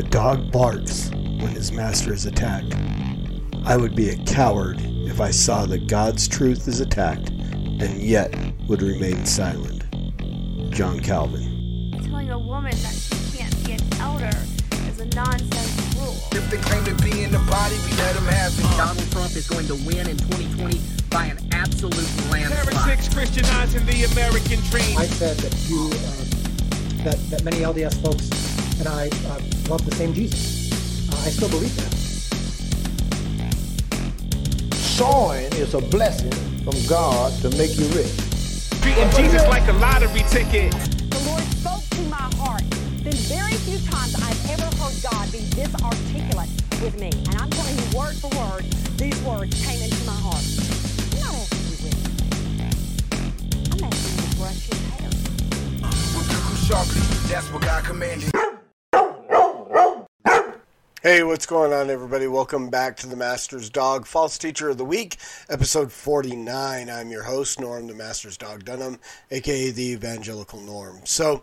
A dog barks when his master is attacked. I would be a coward if I saw that God's truth is attacked and yet would remain silent. John Calvin. Telling a woman that she can't be an elder is a nonsense rule. If they claim to be in the body, we let them have it. Donald Trump is going to win in 2020 by an absolute landslide. Heretics Christianizing the American dream. I said that you, uh, that, that many LDS folks and I uh, love the same Jesus. Uh, I still believe that. Sowing is a blessing from God to make you rich. Treating Jesus like a lottery ticket. The Lord spoke to my heart. Then very few times I've ever heard God be this articulate with me. And I'm telling you word for word, these words came into my heart. I'm not asking you with I'm asking you to brush your hair. We'll sharply. That's what God commanded. Hey, what's going on, everybody? Welcome back to the Master's Dog False Teacher of the Week, episode 49. I'm your host, Norm, the Master's Dog Dunham, aka the Evangelical Norm. So,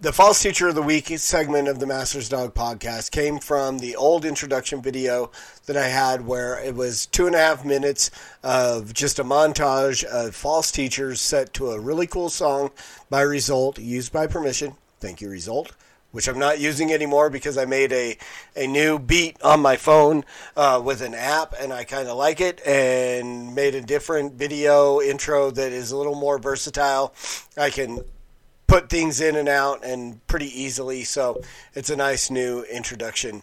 the False Teacher of the Week segment of the Master's Dog podcast came from the old introduction video that I had where it was two and a half minutes of just a montage of false teachers set to a really cool song by Result, used by permission. Thank you, Result which I'm not using anymore because I made a, a new beat on my phone uh, with an app and I kind of like it and made a different video intro that is a little more versatile. I can put things in and out and pretty easily, so it's a nice new introduction.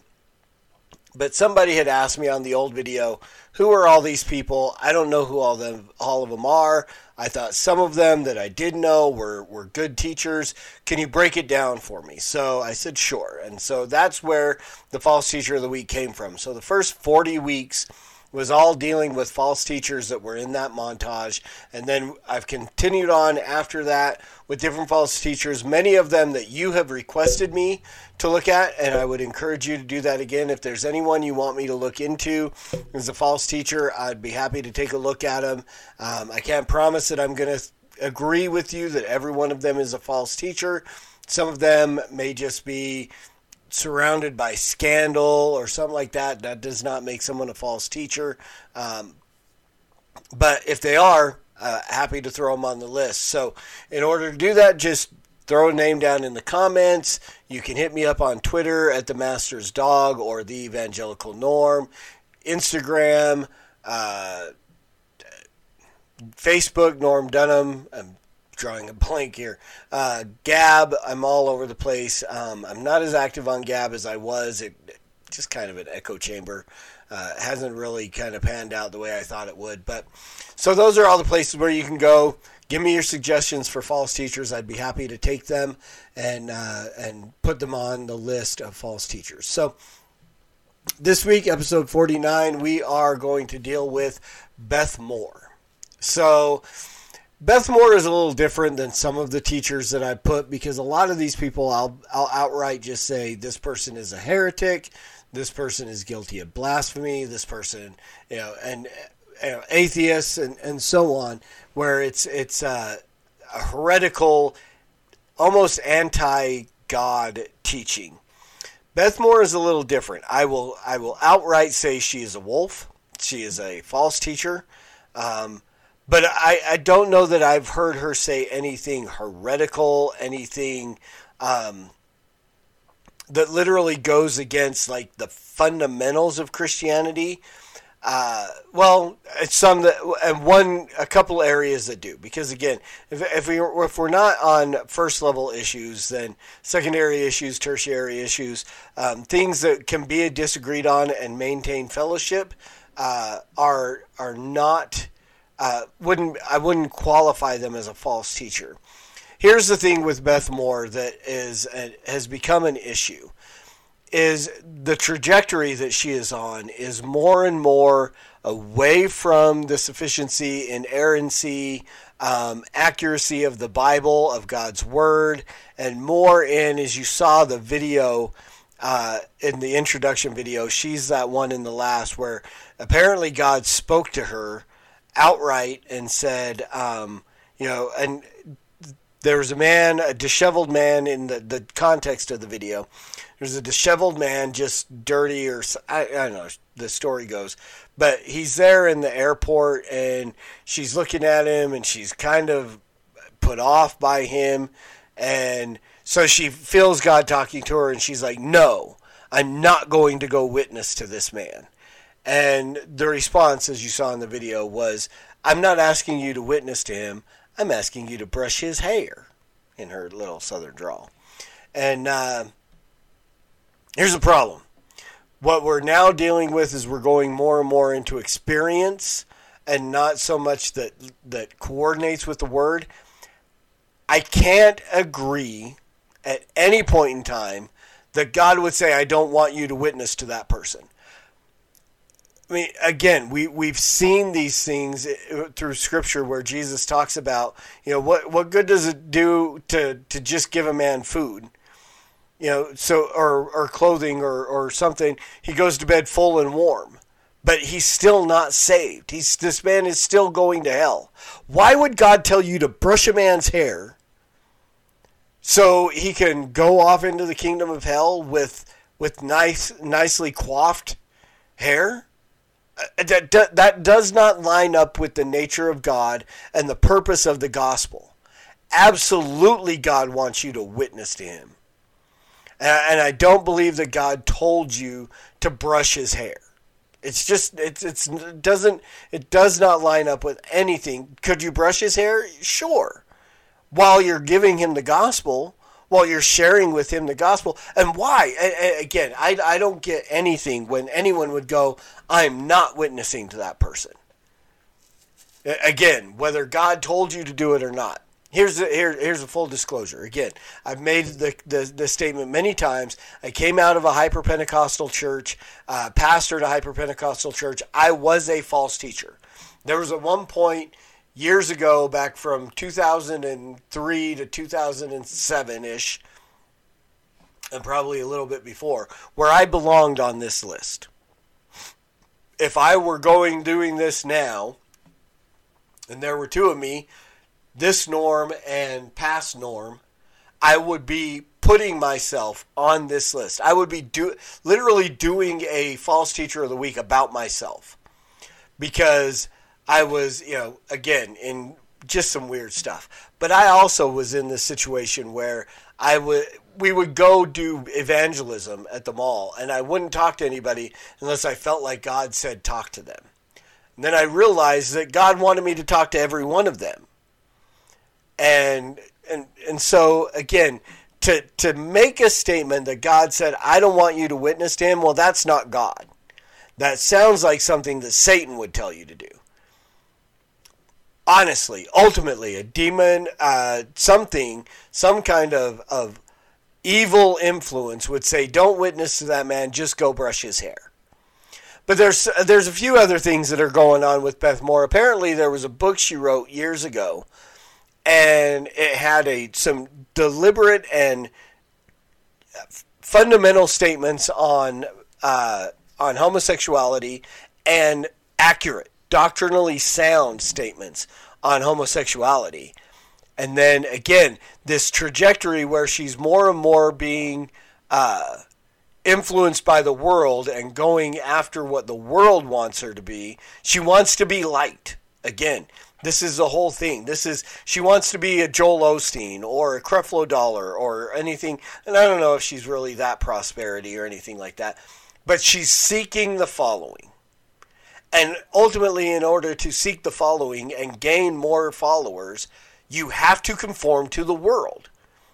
But somebody had asked me on the old video, who are all these people? I don't know who all them all of them are. I thought some of them that I did know were, were good teachers. Can you break it down for me? So I said, sure. And so that's where the false teacher of the week came from. So the first 40 weeks was all dealing with false teachers that were in that montage. And then I've continued on after that with different false teachers, many of them that you have requested me to look at. And I would encourage you to do that again. If there's anyone you want me to look into as a false teacher, I'd be happy to take a look at them. Um, I can't promise that I'm going to agree with you that every one of them is a false teacher. Some of them may just be surrounded by scandal or something like that, that does not make someone a false teacher. Um, but if they are, uh, happy to throw them on the list. So, in order to do that, just throw a name down in the comments. You can hit me up on Twitter at the Master's Dog or the Evangelical Norm, Instagram, uh, Facebook, Norm Dunham. I'm drawing a blank here. Uh, Gab, I'm all over the place. Um, I'm not as active on Gab as I was. It just kind of an echo chamber. Uh, hasn't really kind of panned out the way I thought it would. But so those are all the places where you can go. Give me your suggestions for false teachers. I'd be happy to take them and uh, and put them on the list of false teachers. So this week, episode 49, we are going to deal with Beth Moore. So Beth Moore is a little different than some of the teachers that I put because a lot of these people I'll I'll outright just say this person is a heretic, this person is guilty of blasphemy, this person, you know, and you know, atheists and, and so on, where it's it's a heretical, almost anti God teaching. Beth Moore is a little different. I will I will outright say she is a wolf. She is a false teacher. Um, but I, I don't know that I've heard her say anything heretical, anything um, that literally goes against like the fundamentals of Christianity. Uh, well, some that, and one, a couple areas that do, because again, if, if we if we're not on first level issues, then secondary issues, tertiary issues, um, things that can be disagreed on and maintain fellowship, uh, are are not uh, wouldn't I wouldn't qualify them as a false teacher. Here's the thing with Beth Moore that is a, has become an issue is the trajectory that she is on is more and more away from the sufficiency, inerrancy, um, accuracy of the Bible, of God's Word, and more in, as you saw the video uh, in the introduction video, she's that one in the last where apparently God spoke to her outright and said, um, you know, and there was a man, a disheveled man in the, the context of the video. There's a disheveled man, just dirty, or I don't know. The story goes, but he's there in the airport, and she's looking at him, and she's kind of put off by him, and so she feels God talking to her, and she's like, "No, I'm not going to go witness to this man." And the response, as you saw in the video, was, "I'm not asking you to witness to him. I'm asking you to brush his hair." In her little southern drawl, and uh, here's the problem what we're now dealing with is we're going more and more into experience and not so much that that coordinates with the word i can't agree at any point in time that god would say i don't want you to witness to that person I mean, again, we we've seen these things uh, through Scripture where Jesus talks about, you know, what what good does it do to to just give a man food? you know, so or or clothing or or something. He goes to bed full and warm, but he's still not saved. He's this man is still going to hell. Why would God tell you to brush a man's hair so he can go off into the kingdom of hell with with nice nicely coiffed hair? Uh, That, that does not line up with the nature of God and the purpose of the gospel. Absolutely, God wants you to witness to Him. And and I don't believe that God told you to brush his hair. It's just it's it's it doesn't it does not line up with anything. Could you brush his hair? Sure. While you're giving him the gospel, while you're sharing with him the gospel. And why? A- a- Again, I, I don't get anything when anyone would go, I'm not witnessing to that person. A- Again, whether God told you to do it or not. Here's the, here, here's a full disclosure. Again, I've made the, the, the statement many times. I came out of a hyper Pentecostal church, uh, pastored a hyper Pentecostal church. I was a false teacher. There was at one point years ago, back from 2003 to 2007 ish, and probably a little bit before, where I belonged on this list. If I were going doing this now, and there were two of me, this norm and past norm, I would be putting myself on this list. I would be do literally doing a false teacher of the week about myself because I was, you know, again in just some weird stuff. But I also was in this situation where I would we would go do evangelism at the mall and I wouldn't talk to anybody unless I felt like God said talk to them. And then I realized that God wanted me to talk to every one of them and and and so again to to make a statement that God said I don't want you to witness to him well that's not God that sounds like something that Satan would tell you to do honestly ultimately a demon uh, something some kind of of evil influence would say don't witness to that man just go brush his hair. But there's there's a few other things that are going on with Beth Moore. Apparently there was a book she wrote years ago and it had a some deliberate and fundamental statements on uh, on homosexuality and accurate, doctrinally sound statements on homosexuality. And then again, this trajectory where she's more and more being uh, influenced by the world and going after what the world wants her to be. She wants to be light. Again, this is the whole thing. This is she wants to be a Joel Osteen or a Creflo Dollar or anything. And I don't know if she's really that prosperity or anything like that, but she's seeking the following. And ultimately, in order to seek the following and gain more followers, you have to conform to the world.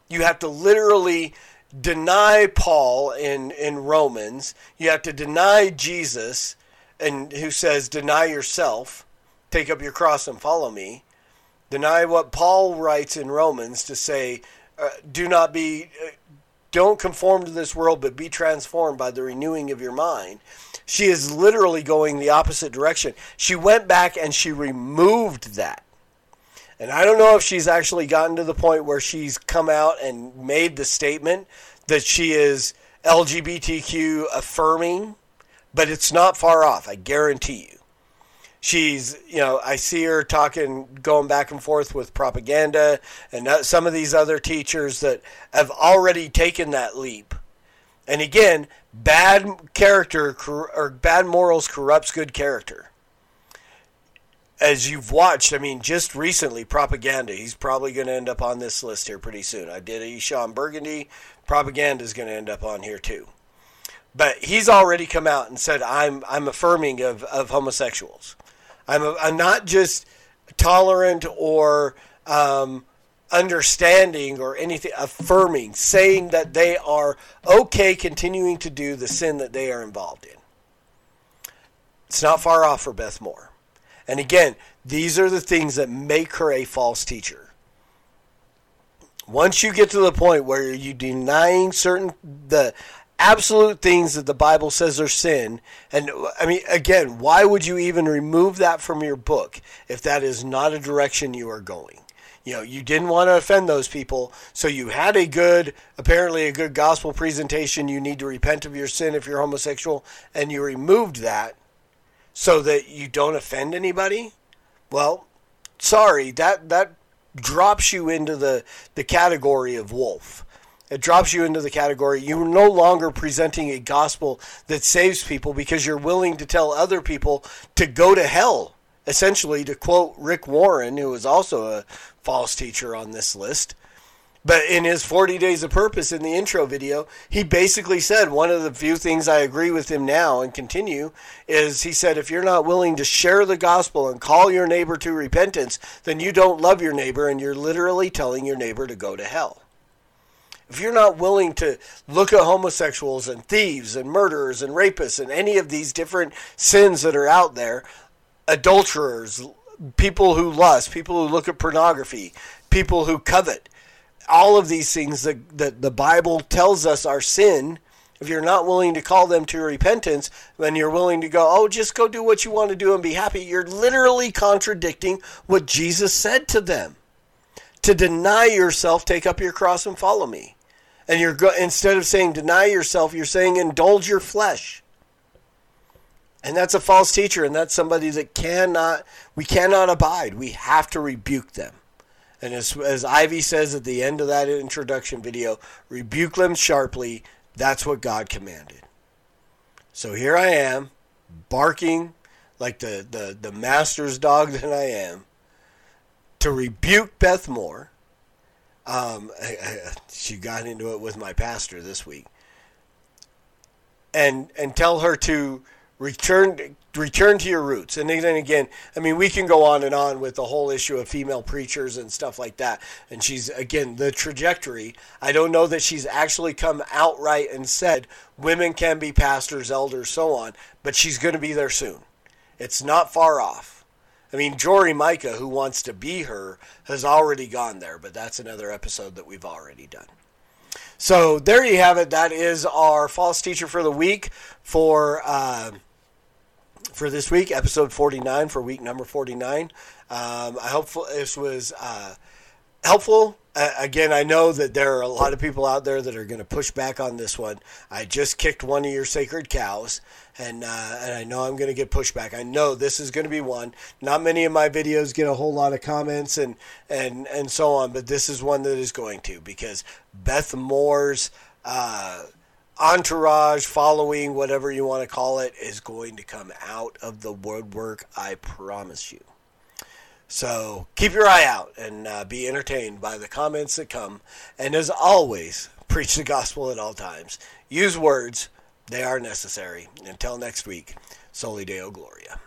You have to literally deny Paul in, in Romans. You have to deny Jesus, and who says, deny yourself take up your cross and follow me. Deny what Paul writes in Romans to say, uh, do not be, uh, don't conform to this world, but be transformed by the renewing of your mind. She is literally going the opposite direction. She went back and she removed that. And I don't know if she's actually gotten to the point where she's come out and made the statement that she is LGBTQ affirming, but it's not far off, I guarantee you She's, you know, I see her talking, going back and forth with propaganda and some of these other teachers that have already taken that leap. And again, bad character or bad morals corrupts good character. As you've watched, I mean, just recently, propaganda. He's probably going to end up on this list here pretty soon. I did a Sean Burgundy. Propaganda is going to end up on here too. But he's already come out and said, "I'm I'm affirming of, of homosexuals. I'm a, I'm not just tolerant or um, understanding or anything affirming, saying that they are okay continuing to do the sin that they are involved in. It's not far off for Beth Moore. And again, these are the things that make her a false teacher. Once you get to the point where you're denying certain the absolute things that the Bible says are sin, and I mean again, why would you even remove that from your book if that is not a direction you are going? you know you didn't want to offend those people so you had a good apparently a good gospel presentation. You need to repent of your sin if you're homosexual and you removed that so that you don't offend anybody? Well sorry that that drops you into the the category of wolf it drops you into the category you're no longer presenting a gospel that saves people because you're willing to tell other people to go to hell essentially to quote Rick Warren, who is also a false teacher on this list. But in his 40 Days of Purpose in the intro video, he basically said one of the few things I agree with him now and continue is he said, if you're not willing to share the gospel and call your neighbor to repentance, then you don't love your neighbor and you're literally telling your neighbor to go to hell. If you're not willing to look at homosexuals and thieves and murderers and rapists and any of these different sins that are out there, adulterers, people who lust, people who look at pornography, people who covet, all of these things that, that the Bible tells us are sin. If you're not willing to call them to repentance, then you're willing to go, oh, just go do what you want to do and be happy. You're literally contradicting what Jesus said to them. To deny yourself, take up your cross and follow me. And you're go- instead of saying deny yourself, you're saying indulge your flesh. And that's a false teacher, and that's somebody that cannot, we cannot abide. We have to rebuke them. And as, as Ivy says at the end of that introduction video, rebuke them sharply. That's what God commanded. So here I am, barking like the, the, the master's dog that I am, to rebuke Beth Moore. Um, she got into it with my pastor this week. And, and tell her to return return to your roots. And then again i mean we can go on and on with the whole issue of female preachers and stuff like that. And she's again the trajectory. I don't know that she's actually come outright and said women can be pastors elders so on but she's going to be there soon. It's not far off i mean jory micah who wants to be her has already gone there but that's another episode that we've already done so there you have it that is our false teacher for the week for uh, for this week, episode 49 for week number 49. Um, I hope this was uh, helpful. Again, I know that there are a lot of people out there that are going to push back on this one. I just kicked one of your sacred cows, and uh, and I know I'm going to get pushback. I know this is going to be one. Not many of my videos get a whole lot of comments and and and so on, but this is one that is going to because Beth Moore's. Uh, entourage, following, whatever you want to call it, is going to come out of the woodwork. I promise you. So keep your eye out and uh, be entertained by the comments that come. And as always, preach the gospel at all times. Use words, they are necessary. Until next week, Soli Deo Gloria.